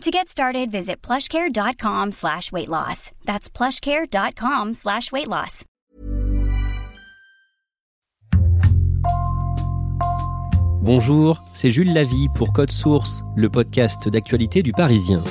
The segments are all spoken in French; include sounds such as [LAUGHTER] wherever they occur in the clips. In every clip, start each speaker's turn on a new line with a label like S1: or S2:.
S1: To get started, visit plushcare.com slash weight loss. That's plushcare.com slash weight loss.
S2: Bonjour, c'est Jules Lavie pour Code Source, le podcast d'actualité du Parisien.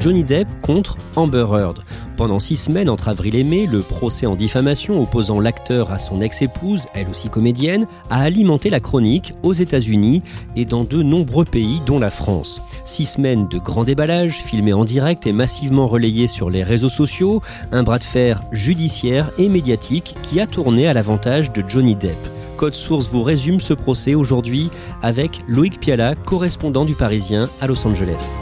S2: Johnny Depp contre Amber Heard. Pendant six semaines, entre avril et mai, le procès en diffamation opposant l'acteur à son ex-épouse, elle aussi comédienne, a alimenté la chronique aux États-Unis et dans de nombreux pays, dont la France. Six semaines de grands déballages, filmés en direct et massivement relayés sur les réseaux sociaux, un bras de fer judiciaire et médiatique qui a tourné à l'avantage de Johnny Depp. Code Source vous résume ce procès aujourd'hui avec Loïc Piala, correspondant du Parisien à Los Angeles.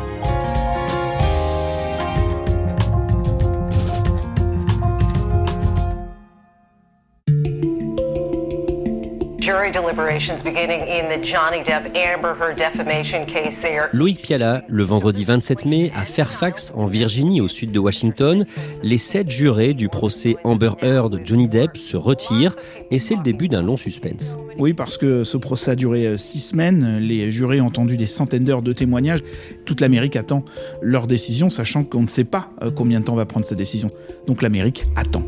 S2: Loïc Piala, le vendredi 27 mai, à Fairfax, en Virginie, au sud de Washington, les sept jurés du procès Amber Heard Johnny Depp se retirent et c'est le début d'un long suspense.
S3: Oui, parce que ce procès a duré euh, six semaines. Les jurés ont entendu des centaines d'heures de témoignages. Toute l'Amérique attend leur décision, sachant qu'on ne sait pas euh, combien de temps va prendre cette décision. Donc l'Amérique attend.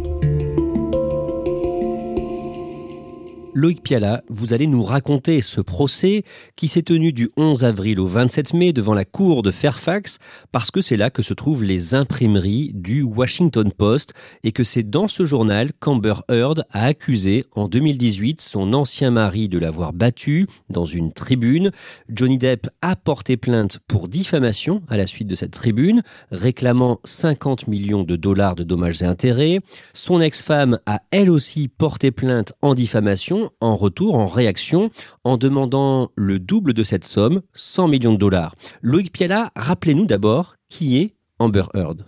S2: Loïc Piala, vous allez nous raconter ce procès qui s'est tenu du 11 avril au 27 mai devant la cour de Fairfax parce que c'est là que se trouvent les imprimeries du Washington Post et que c'est dans ce journal qu'Amber Heard a accusé en 2018 son ancien mari de l'avoir battu dans une tribune. Johnny Depp a porté plainte pour diffamation à la suite de cette tribune, réclamant 50 millions de dollars de dommages et intérêts. Son ex-femme a elle aussi porté plainte en diffamation en retour, en réaction, en demandant le double de cette somme, 100 millions de dollars. Loïc Piala, rappelez-nous d'abord qui est Amber Heard.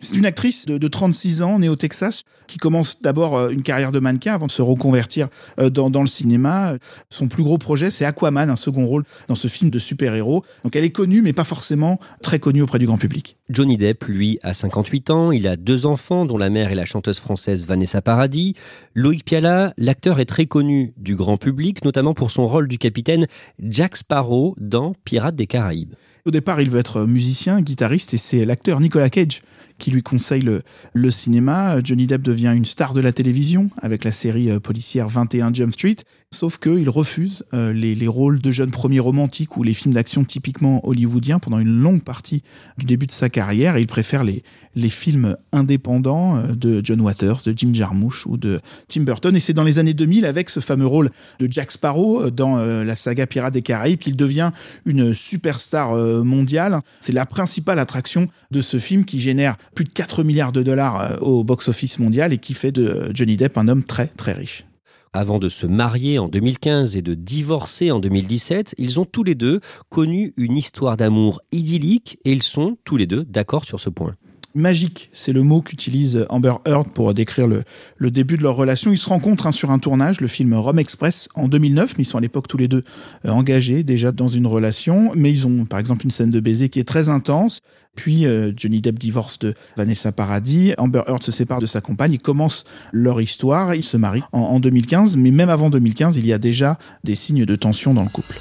S3: C'est une actrice de, 36 ans, née au Texas, qui commence d'abord euh, une carrière de mannequin avant de se reconvertir euh, dans, le cinéma. Son plus gros projet, c'est Aquaman, un second rôle dans ce film de super-héros. Donc elle est connue, mais pas forcément très connue auprès du grand public.
S2: Johnny Depp, lui, a 58 ans. Il a deux enfants, dont la mère est la chanteuse française Vanessa Paradis. Loïc Piala, l'acteur est très connu du grand public, notamment pour son rôle du capitaine Jack Sparrow dans Pirates des Caraïbes.
S3: Au départ, il veut être musicien, guitariste, et c'est l'acteur Nicolas Cage qui lui conseille le, cinéma. Johnny Depp devient une star de la télévision avec la série euh, policière 21 Jump Street. Sauf qu'il refuse euh, les, rôles de jeunes premiers romantiques ou les films d'action typiquement hollywoodiens pendant une longue partie du début de sa carrière il préfère les, films indépendants euh, de John Waters, de Jim Jarmusch ou de Tim Burton. Et c'est dans les années 2000 avec ce fameux rôle de Jack Sparrow dans la saga Pirates des Caraïbes qu'il devient une superstar mondiale. C'est la principale attraction de ce film qui génère plus de 4 milliards de dollars euh, au box-office mondial et qui fait de Johnny Depp un homme très très riche.
S2: Avant de se marier en 2015 et de divorcer en 2017, ils ont tous les deux connu une histoire d'amour idyllique et ils sont tous les deux d'accord sur ce point
S3: magique, c'est le mot qu'utilise Amber Heard pour décrire le, début de leur relation. Ils se rencontrent hein, sur un tournage, le film Rome Express, en 2009, mais ils sont à l'époque tous les deux euh, engagés déjà dans une relation. Mais ils ont par exemple une scène de baiser qui est très intense. Puis euh, Johnny Depp divorce de Vanessa Paradis, Amber Heard se sépare de sa compagne, ils commencent leur histoire, ils se marient en, en 2015, mais même avant 2015, il y a déjà des signes de tension dans le couple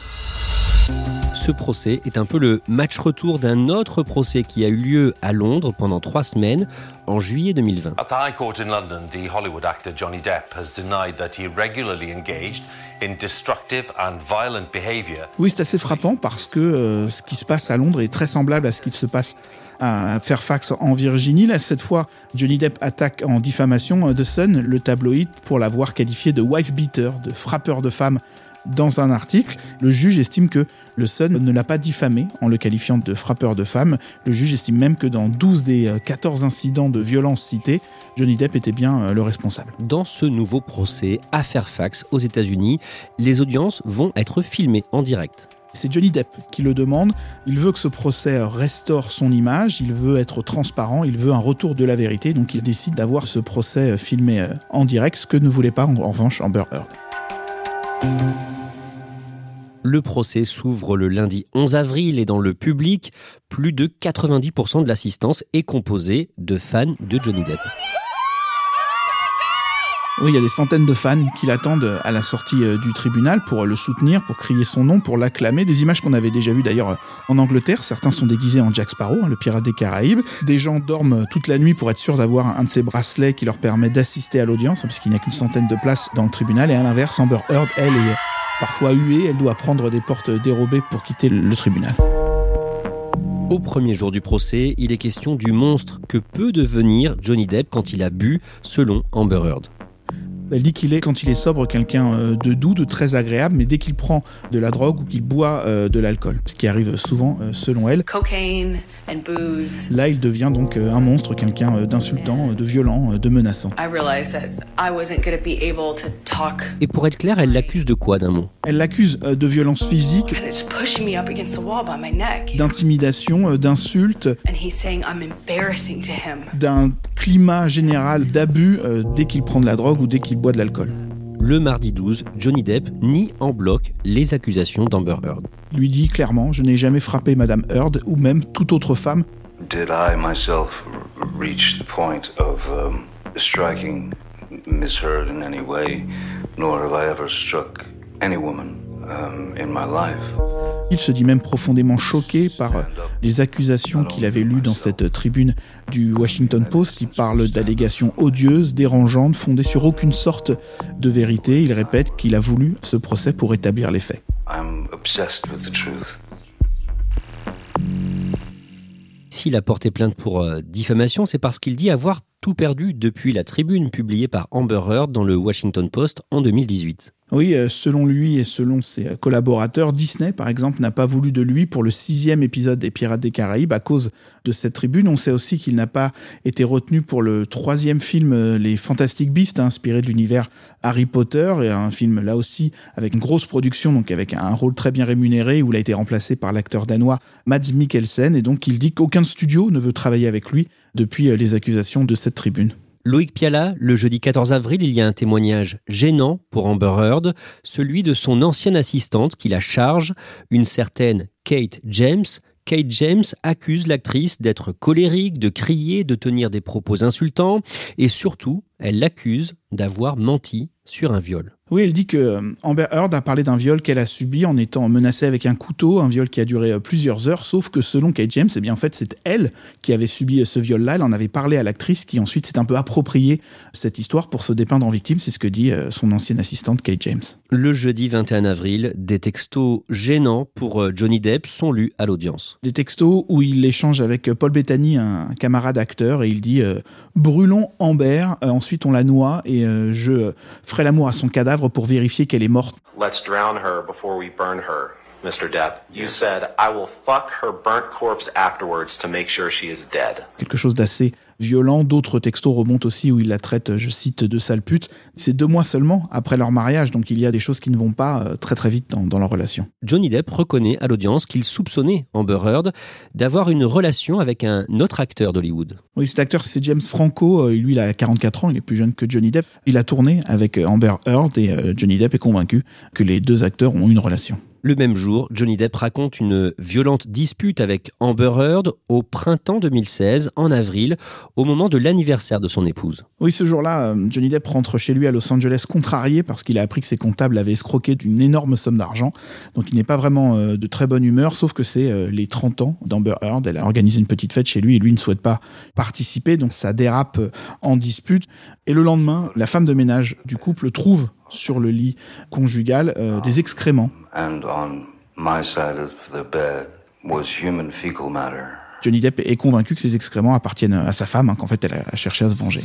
S2: ce procès est un peu le match retour d'un autre procès qui a eu lieu à Londres pendant trois semaines en juillet 2020.
S4: At the High Court in London, the Hollywood actor Johnny Depp has denied that he regularly engaged in destructive and violent behavior.
S3: Oui, c'est assez frappant parce que euh, ce qui se passe à Londres est très semblable à ce qui se passe à Fairfax en Virginie. Là, cette fois, Johnny Depp attaque en diffamation The Sun, le tabloïd, pour l'avoir qualifié de wife beater, de frappeur de femmes dans un article. Le juge estime que le Sun ne l'a pas diffamé en le qualifiant de frappeur de femmes. Le juge estime même que dans 12 des 14 incidents de violence cités, Johnny Depp était bien euh, le responsable.
S2: Dans ce nouveau procès à Fairfax aux États-Unis, les audiences vont être filmées en direct.
S3: C'est Johnny Depp qui le demande. Il veut que ce procès restaure son image, il veut être transparent, il veut un retour de la vérité, donc il décide d'avoir ce procès filmé euh, en direct, ce que ne voulait pas en revanche Amber Heard.
S2: Le procès s'ouvre le lundi 11 avril et dans le public, plus de 90% de l'assistance est composée de fans de Johnny Depp.
S3: Oui, il y a des centaines de fans qui l'attendent à la sortie euh, du tribunal pour le soutenir, pour crier son nom, pour l'acclamer. Des images qu'on avait déjà vues d'ailleurs en Angleterre. Certains sont déguisés en Jack Sparrow, hein, le pirate des Caraïbes. Des gens dorment toute la nuit pour être sûrs d'avoir un de ces bracelets qui leur permet d'assister à l'audience, hein, puisqu'il n'y a qu'une centaine de places dans le tribunal. Et à l'inverse, Amber Heard, elle, est parfois huée. Elle doit prendre des portes dérobées pour quitter le tribunal.
S2: Au premier jour du procès, il est question du monstre que peut devenir Johnny Depp quand il a bu, selon Amber Heard.
S3: Elle dit qu'il est, quand il est sobre, quelqu'un euh, de doux, de très agréable, mais dès qu'il prend de la drogue ou qu'il boit euh, de l'alcool, ce qui arrive souvent euh, selon elle. Là, il devient donc un monstre, quelqu'un d'insultant, de violent, de menaçant.
S2: Et pour être clair, elle l'accuse de quoi d'un mot?
S3: Elle l'accuse de violence physique, d'intimidation, d'insultes, d'un climat général d'abus dès qu'il prend de la drogue ou dès qu'il boit de l'alcool.
S2: Le mardi 12, Johnny Depp nie en bloc les accusations d'Amber Heard.
S3: Il lui dit clairement Je n'ai jamais frappé Madame Heard ou même toute autre femme.
S5: Did I myself reach the point of um, striking Miss Heard in any way, nor have I ever struck any woman? Um.
S3: Il se dit même profondément choqué par les accusations qu'il avait lues dans cette tribune du Washington Post. Il parle d'allégations odieuses, dérangeantes, fondées sur aucune sorte de vérité. Il répète qu'il a voulu ce procès pour établir les faits.
S2: S'il a porté plainte pour euh, diffamation, c'est parce qu'il dit avoir tout perdu depuis la tribune publiée par Amber Heard dans le Washington Post en 2018.
S3: Oui, euh, selon lui et selon ses euh, collaborateurs, Disney, par exemple, n'a pas voulu de lui pour le sixième épisode des Pirates des Caraïbes à cause de cette tribune. On sait aussi qu'il n'a pas été retenu pour le troisième film, euh, Les Fantastic Beasts, inspiré de l'univers Harry Potter, et un film là aussi avec une grosse production, donc avec un rôle très bien rémunéré, où il a été remplacé par l'acteur danois Mads Mikkelsen, et donc il dit qu'aucun studio ne veut travailler avec lui depuis les accusations de cette tribune.
S2: Loïc Piala, le jeudi 14 avril, il y a un témoignage gênant pour Amber Heard, celui de son ancienne assistante qui la charge, une certaine Kate James. Kate James accuse l'actrice d'être colérique, de crier, de tenir des propos insultants, et surtout, elle l'accuse d'avoir menti sur un viol.
S3: Oui, elle dit que euh, Amber Heard a parlé d'un viol qu'elle a subi en étant menacée avec un couteau, un viol qui a duré euh, plusieurs heures, sauf que selon Kate James, eh bien en fait c'est elle qui avait subi euh, ce viol-là, elle en avait parlé à l'actrice qui ensuite s'est un peu approprié cette histoire pour se dépeindre en victime, c'est ce que dit son ancienne assistante Kate James.
S2: Le jeudi 21 avril, des textos gênants pour Johnny Depp sont lus à l'audience.
S3: Des textos où il échange avec Paul Bettany, un camarade acteur, et il dit brûlons Amber, ensuite on la noie et je ferai l'amour à son cadavre pour vérifier qu'elle est morte.
S6: Let's drown her before we burn her. Mr. Depp, you said I will fuck her burnt corpse afterwards to make sure she is dead.
S3: Quelque chose d'assez violent. D'autres textos remontent aussi où il la traite, je cite, de sale pute. C'est deux mois seulement après leur mariage, donc il y a des choses qui ne vont pas euh, très très vite dans, dans leur relation.
S2: Johnny Depp reconnaît à l'audience qu'il soupçonnait Amber Heard d'avoir une relation avec un autre acteur d'Hollywood.
S3: Oui, cet acteur, c'est James Franco. Euh, lui, il a 44 ans, il est plus jeune que Johnny Depp. Il a tourné avec euh, Amber Heard et Johnny Depp est convaincu que les deux acteurs ont une relation.
S2: Le même jour, Johnny Depp raconte une violente dispute avec Amber Heard au printemps 2016, en avril, au moment de l'anniversaire de son épouse.
S3: Oui, ce jour-là, euh, Johnny Depp rentre chez lui à Los Angeles contrarié parce qu'il a appris que ses comptables avaient escroqué d'une énorme somme d'argent. Donc il n'est pas vraiment euh, de très bonne humeur, sauf que c'est euh, les 30 ans d'Amber Heard. Elle a organisé une petite fête chez lui et lui ne souhaite pas participer, donc ça dérape en dispute. Et le lendemain, la femme de ménage du couple trouve sur le lit conjugal euh, des excréments.
S5: And on my side of the bed was human fecal matter.
S3: Johnny Depp est convaincu que ces excréments appartiennent à sa femme, hein, qu'en fait elle a cherché à se venger.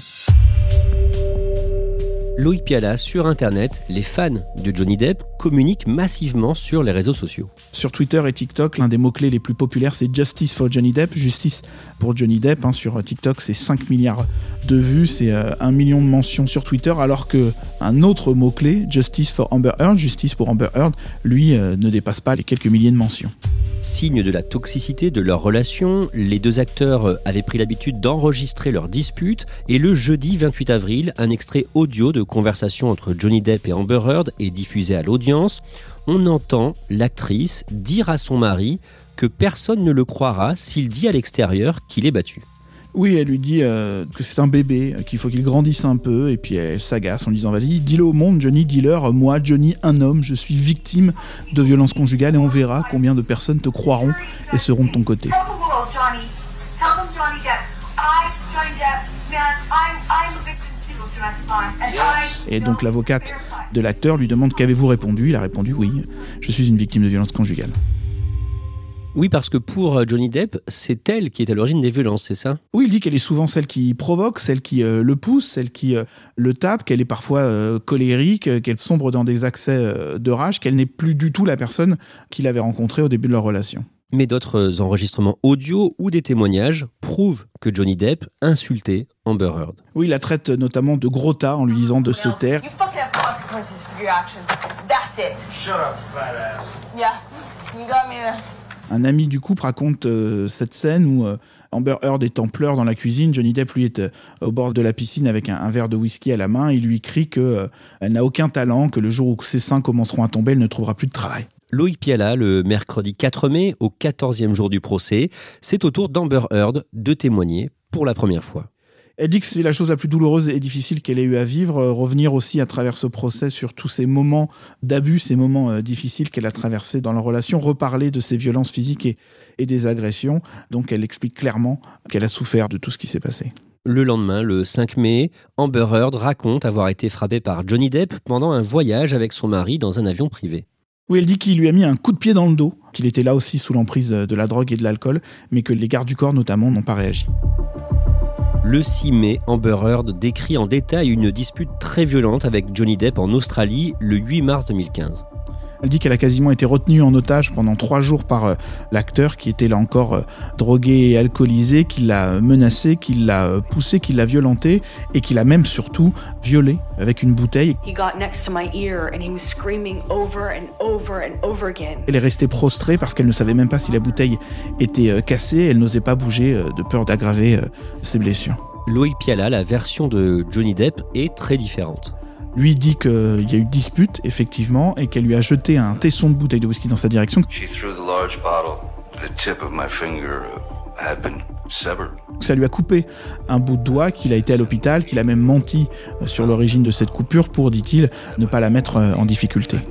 S2: Loïc Piala, sur Internet, les fans de Johnny Depp communiquent massivement sur les réseaux sociaux.
S3: Sur Twitter et TikTok, l'un des mots-clés les plus populaires, c'est Justice for Johnny Depp, justice pour Johnny Depp. Hein. Sur TikTok, c'est 5 milliards de vues, c'est euh, un million de mentions sur Twitter, alors que un autre mot-clé, Justice for Amber Heard, justice pour Amber Heard, lui euh, ne dépasse pas les quelques milliers de mentions.
S2: Signe de la toxicité de leur relation, les deux acteurs avaient pris l'habitude d'enregistrer leur dispute et le jeudi 28 avril, un extrait audio de conversation entre Johnny Depp et Amber Heard est diffusé à l'audience. On entend l'actrice dire à son mari que personne ne le croira s'il dit à l'extérieur qu'il est battu.
S3: Oui, elle lui dit euh, que c'est un bébé, qu'il faut qu'il grandisse un peu, et puis elle s'agace en disant Vas-y, dis-le au monde, Johnny, dis-leur, moi, Johnny, un homme, je suis victime de violences conjugales, et on verra combien de personnes te croiront et seront de ton côté. Et donc l'avocate de l'acteur lui demande Qu'avez-vous répondu Il a répondu Oui, je suis une victime de violences conjugales.
S2: Oui, parce que pour euh, Johnny Depp, c'est elle qui est à l'origine des violences, c'est ça?
S3: Oui, il dit qu'elle est souvent celle qui provoque, celle qui euh, le pousse, celle qui euh, le tape, qu'elle est parfois colérique, qu'elle sombre dans des accès de rage, qu'elle n'est plus du tout la personne qu'il avait rencontrée au début de leur relation.
S2: Mais d'autres enregistrements audio ou des témoignages prouvent que Johnny Depp insultait Amber Heard.
S3: Oui, il la traite notamment de gros tas en lui disant de se taire. Un ami du couple raconte euh, cette scène où euh, Amber Heard est en pleurs dans la cuisine, Johnny Depp lui est euh, au bord de la piscine avec un, verre de whisky à la main, il lui crie que elle n'a aucun talent, que le jour où ses seins commenceront à tomber, elle ne trouvera plus de travail.
S2: Loïc Piala, le mercredi 4 mai, au 14e jour du procès, c'est au tour d'Amber Heard de témoigner pour la première fois.
S3: Elle dit que c'est la chose la plus douloureuse et difficile qu'elle ait eu à vivre. Euh, revenir aussi à travers ce procès sur tous ces moments d'abus, ces moments euh, difficiles qu'elle a traversés dans leur relation, reparler de ces violences physiques et, et des agressions. Donc elle explique clairement qu'elle a souffert de tout ce qui s'est passé.
S2: Le lendemain, le 5 mai, Amber Heard raconte avoir été frappée par Johnny Depp pendant un voyage avec son mari dans un avion privé.
S3: Oui, elle dit qu'il lui a mis un coup de pied dans le dos, qu'il était là aussi sous l'emprise de la drogue et de l'alcool, mais que les gardes du corps notamment n'ont pas réagi.
S2: Le 6 mai, Amber Heard décrit en détail une dispute très violente avec Johnny Depp en Australie le 8 mars 2015.
S3: Elle dit qu'elle a quasiment été retenue en otage pendant trois jours par euh, l'acteur qui était là encore euh, drogué et alcoolisé, qui l'a menacé, qui l'a euh, poussé, qui l'a violenté et qui l'a même surtout violé avec une bouteille. Elle est restée prostrée parce qu'elle ne savait même pas si la bouteille était cassée. Elle n'osait pas bouger de peur d'aggraver ses blessures.
S2: Loïc Piala, la version de Johnny Depp est très différente
S3: lui dit qu'il y a eu dispute, effectivement, et qu'elle lui a jeté un tesson de bouteille de whisky dans sa direction. Ça lui a coupé un bout de doigt, qu'il a été à l'hôpital, qu'il a même menti euh, sur l'origine de cette coupure pour, dit-il, ne pas la mettre euh, en difficulté. [LAUGHS]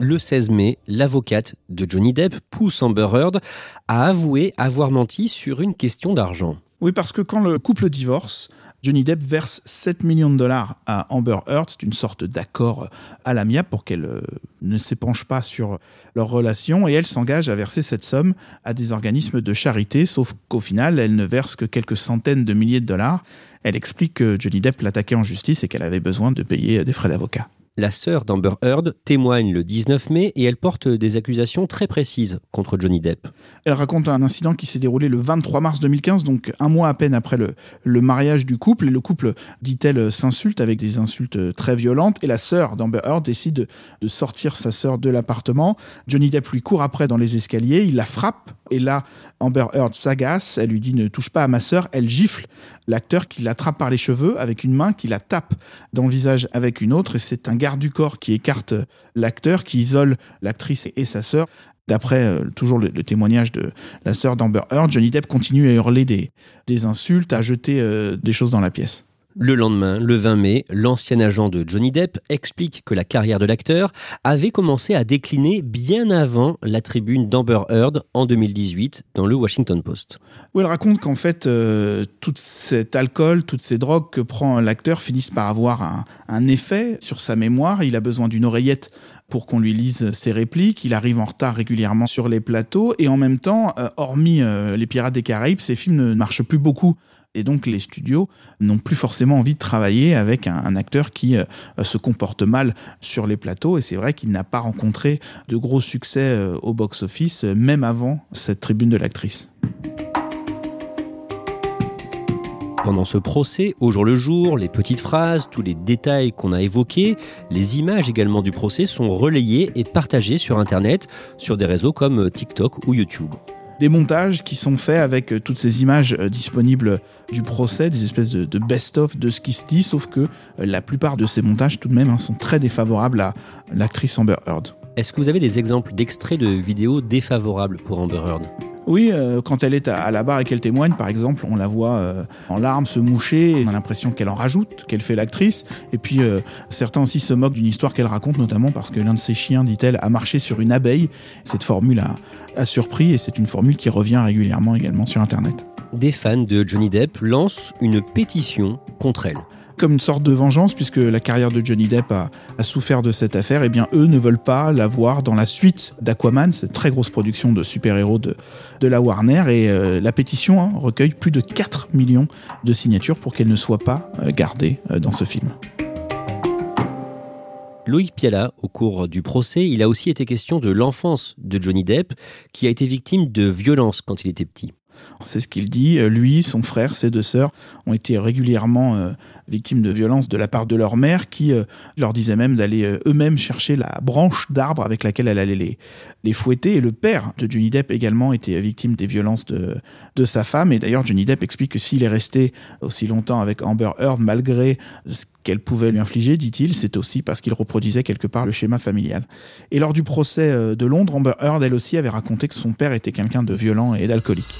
S2: Le 16 mai, l'avocate de Johnny Depp pousse Amber Heard à avouer avoir menti sur une question d'argent.
S3: Oui, parce que quand le couple divorce, Johnny Depp verse 7 millions de dollars à Amber Heard. C'est une sorte d'accord à l'amiable pour qu'elle euh, ne s'épanche pas sur leur relation et elle s'engage à verser cette somme à des organismes de charité, sauf qu'au final, elle ne verse que quelques centaines de milliers de dollars. Elle explique que Johnny Depp l'attaquait en justice et qu'elle avait besoin de payer des frais d'avocat.
S2: La sœur d'Amber Heard témoigne le 19 mai et elle porte des accusations très précises contre Johnny Depp.
S3: Elle raconte un incident qui s'est déroulé le 23 mars 2015, donc un mois à peine après le, mariage du couple. Et le couple, dit-elle, s'insulte avec des insultes très violentes. Et la sœur d'Amber Heard décide de sortir sa sœur de l'appartement. Johnny Depp lui court après dans les escaliers, il la frappe. Et là, Amber Heard s'agace, elle lui dit ne touche pas à ma sœur. Elle gifle l'acteur qui l'attrape par les cheveux avec une main, qui la tape dans le visage avec une autre. Et c'est un du corps qui écarte l'acteur, qui isole l'actrice et sa sœur. D'après euh, toujours le, témoignage de la sœur d'Amber Heard, Johnny Depp continue à hurler des, des insultes, à jeter euh, des choses dans la pièce.
S2: Le lendemain, le 20 mai, l'ancien agent de Johnny Depp explique que la carrière de l'acteur avait commencé à décliner bien avant la tribune d'Amber Heard en 2018 dans le Washington Post.
S3: Où elle raconte qu'en fait, euh, tout cet alcool, toutes ces drogues que prend l'acteur finissent par avoir un, effet sur sa mémoire. Il a besoin d'une oreillette pour qu'on lui lise ses répliques. Il arrive en retard régulièrement sur les plateaux et en même temps, euh, hormis euh, les Pirates des Caraïbes, ses films ne marchent plus beaucoup. Et donc les studios n'ont plus forcément envie de travailler avec un, acteur qui euh, se comporte mal sur les plateaux. Et c'est vrai qu'il n'a pas rencontré de gros succès au box-office, même avant cette tribune de l'actrice.
S2: Pendant ce procès, au jour le jour, les petites phrases, tous les détails qu'on a évoqués, les images également du procès sont relayées et partagées sur Internet, sur des réseaux comme TikTok ou YouTube
S3: des montages qui sont faits avec euh, toutes ces images euh, disponibles du procès, des espèces de, best-of de ce qui se dit, sauf que euh, la plupart de ces montages tout de même hein, sont très défavorables à l'actrice Amber Heard.
S2: Est-ce que vous avez des exemples d'extraits de vidéos défavorables pour Amber Heard?
S3: Oui, euh, quand elle est à, la barre et qu'elle témoigne, par exemple, on la voit euh, en larmes se moucher, on a l'impression qu'elle en rajoute, qu'elle fait l'actrice. Et puis euh, certains aussi se moquent d'une histoire qu'elle raconte, notamment parce que l'un de ses chiens, dit-elle, a marché sur une abeille. Cette formule a, a surpris et c'est une formule qui revient régulièrement également sur Internet.
S2: Des fans de Johnny Depp lancent une pétition contre elle
S3: comme une sorte de vengeance, puisque la carrière de Johnny Depp a, souffert de cette affaire, et eh bien eux ne veulent pas la voir dans la suite d'Aquaman, cette très grosse production de super-héros de, la Warner, et euh, la pétition hein, recueille plus de 4 millions de signatures pour qu'elle ne soit pas euh, gardée euh, dans ce film.
S2: Loïc Piala, au cours du procès, il a aussi été question de l'enfance de Johnny Depp, qui a été victime de violences quand il était petit.
S3: C'est ce qu'il dit. Euh, lui, son frère, ses deux sœurs ont été régulièrement euh, victimes de violences de la part de leur mère qui euh, leur disait même d'aller eux-mêmes chercher la branche d'arbre avec laquelle elle allait les, fouetter. Et le père de Johnny Depp également était victime des violences de, de sa femme. Et d'ailleurs, Johnny Depp explique que s'il est resté aussi longtemps avec Amber Heard, malgré ce qu'elle pouvait lui infliger, dit-il, c'est aussi parce qu'il reproduisait quelque part le schéma familial. Et lors du procès de Londres, Amber Heard, elle aussi, avait raconté que son père était quelqu'un de violent et d'alcoolique.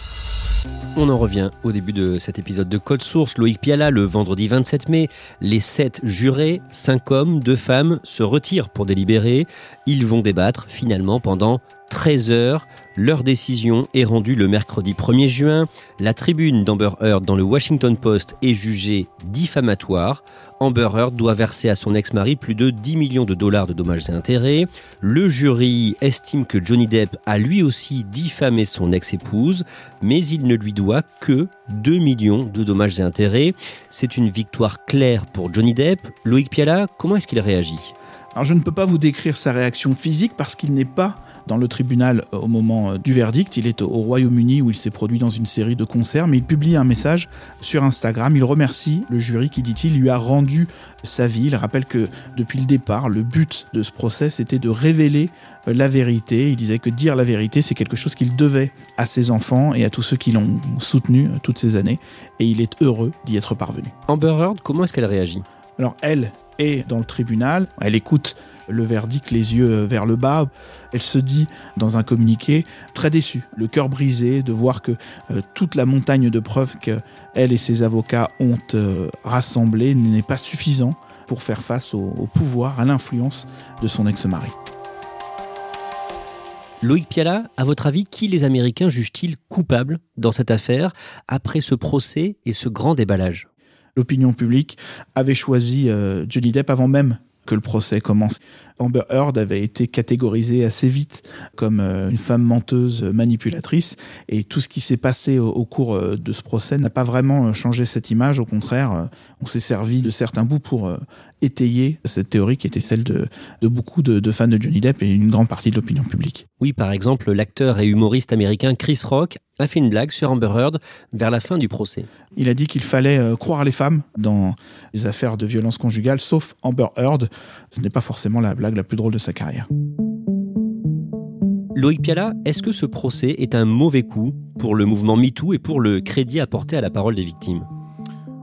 S2: On en revient au début de cet épisode de Code Source. Loïc Piala, le vendredi 27 mai, les sept jurés, cinq hommes, deux femmes, se retirent pour délibérer. Ils vont débattre finalement pendant 13 heures. Leur décision est rendue le mercredi 1er juin. La tribune d'Amber Heard dans le Washington Post est jugée diffamatoire. Amber Heard doit verser à son ex-mari plus de 10 millions de dollars de dommages et intérêts. Le jury estime que Johnny Depp a lui aussi diffamé son ex-épouse, mais il ne lui doit que 2 millions de dommages et intérêts. C'est une victoire claire pour Johnny Depp. Loïc Piala, comment est-ce qu'il réagit?
S3: Alors je ne peux pas vous décrire sa réaction physique parce qu'il n'est pas dans le tribunal euh, au moment euh, du verdict. Il est au Royaume-Uni où il s'est produit dans une série de concerts, mais il publie un message sur Instagram. Il remercie le jury qui, dit-il, lui a rendu sa vie. Il rappelle que depuis le départ, le but de ce procès, c'était de révéler euh, la vérité. Il disait que dire la vérité, c'est quelque chose qu'il devait à ses enfants et à tous ceux qui l'ont soutenu toutes ces années. Et il est heureux d'y être parvenu.
S2: Amber Heard, comment est-ce qu'elle réagit?
S3: Alors elle est dans le tribunal, elle écoute le verdict les yeux vers le bas. Elle se dit dans un communiqué très déçue, le cœur brisé de voir que euh, toute la montagne de preuves qu'elle et ses avocats ont euh, rassemblées n'est pas suffisant pour faire face au, pouvoir, à l'influence de son ex-mari.
S2: Loïc Piala, à votre avis, qui les Américains jugent-ils coupables dans cette affaire après ce procès et ce grand déballage?
S3: L'opinion publique avait choisi euh, Johnny Depp avant même que le procès commence. Amber Heard avait été catégorisée assez vite comme euh, une femme menteuse manipulatrice et tout ce qui s'est passé au, cours euh, de ce procès n'a pas vraiment euh, changé cette image. Au contraire, on s'est servi de certains bouts pour étayer cette théorie qui était celle de, beaucoup de, fans de Johnny Depp et une grande partie de l'opinion publique.
S2: Oui, par exemple, l'acteur et humoriste américain Chris Rock a fait une blague sur Amber Heard vers la fin du procès.
S3: Il a dit qu'il fallait croire les femmes dans les affaires de violence conjugale, sauf Amber Heard. Ce n'est pas forcément la blague la plus drôle de sa carrière.
S2: Loïc Piala, est-ce que ce procès est un mauvais coup pour le mouvement MeToo et pour le crédit apporté à la parole des victimes?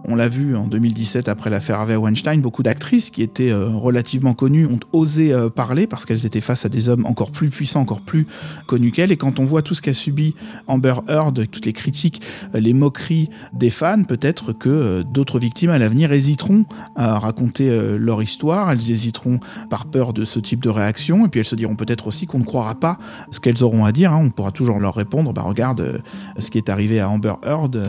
S3: On l'a vu en 2017 après l'affaire Harvey Weinstein, beaucoup d'actrices qui étaient euh, relativement connues ont osé euh, parler parce qu'elles étaient face à des hommes encore plus puissants, encore plus connus qu'elles. Et quand on voit tout ce qu'a subi Amber Heard, toutes les critiques, euh, les moqueries des fans, peut-être que d'autres victimes à l'avenir hésiteront à raconter leur histoire, elles hésiteront par peur de ce type de réaction, et puis elles se diront peut-être aussi qu'on ne croira pas ce qu'elles auront à dire. Hein. On pourra toujours leur répondre, bah regarde ce qui est arrivé à Amber Heard,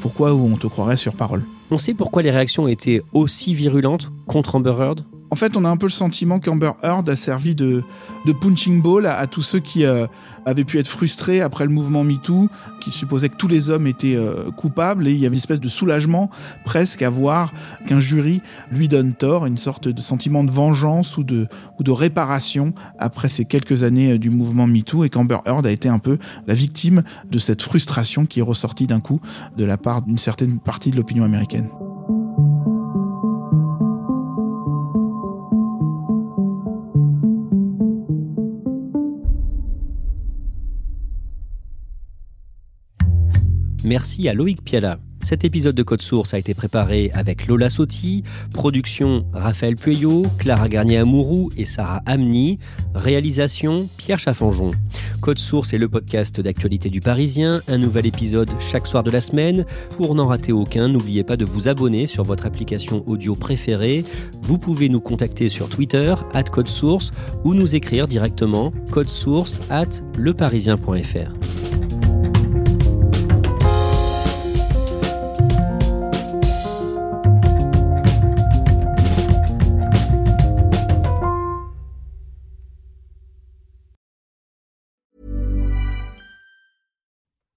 S3: pourquoi on te croirait sur parole.
S2: On sait pourquoi les réactions étaient aussi virulentes contre Amber Heard?
S3: En fait, on a un peu le sentiment qu'Amber Heard a servi de, de punching ball à, tous ceux qui euh, avaient pu être frustrés après le mouvement MeToo, qui supposait que tous les hommes étaient euh, coupables, et il y avait une espèce de soulagement presque à voir qu'un jury lui donne tort, une sorte de sentiment de vengeance ou de, ou de réparation après ces quelques années euh, du mouvement MeToo, et qu'Amber Heard a été un peu la victime de cette frustration qui est ressortie d'un coup de la part d'une certaine partie de l'opinion américaine.
S2: Merci à Loïc Piala. Cet épisode de Code Source a été préparé avec Lola Sotti, production Raphaël Pueyo, Clara Garnier-Amouroux et Sarah Amni, réalisation Pierre Chaffanjon. Code Source est le podcast d'actualité du Parisien, un nouvel épisode chaque soir de la semaine. Pour n'en rater aucun, n'oubliez pas de vous abonner sur votre application audio préférée. Vous pouvez nous contacter sur Twitter, at Code Source, ou nous écrire directement source at leparisien.fr.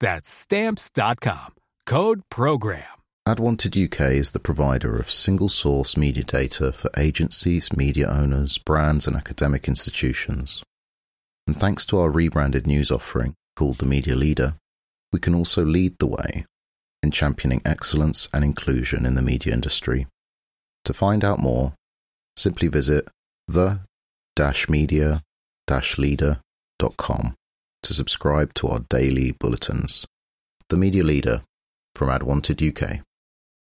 S7: That's stamps.com. Code program.
S8: AdWanted UK is the provider of single source media data for agencies, media owners, brands, and academic institutions. And thanks to our rebranded news offering called The Media Leader, we can also lead the way in championing excellence and inclusion in the media industry. To find out more, simply visit the media leader.com to subscribe to our daily bulletins. The Media Leader from AdWanted UK.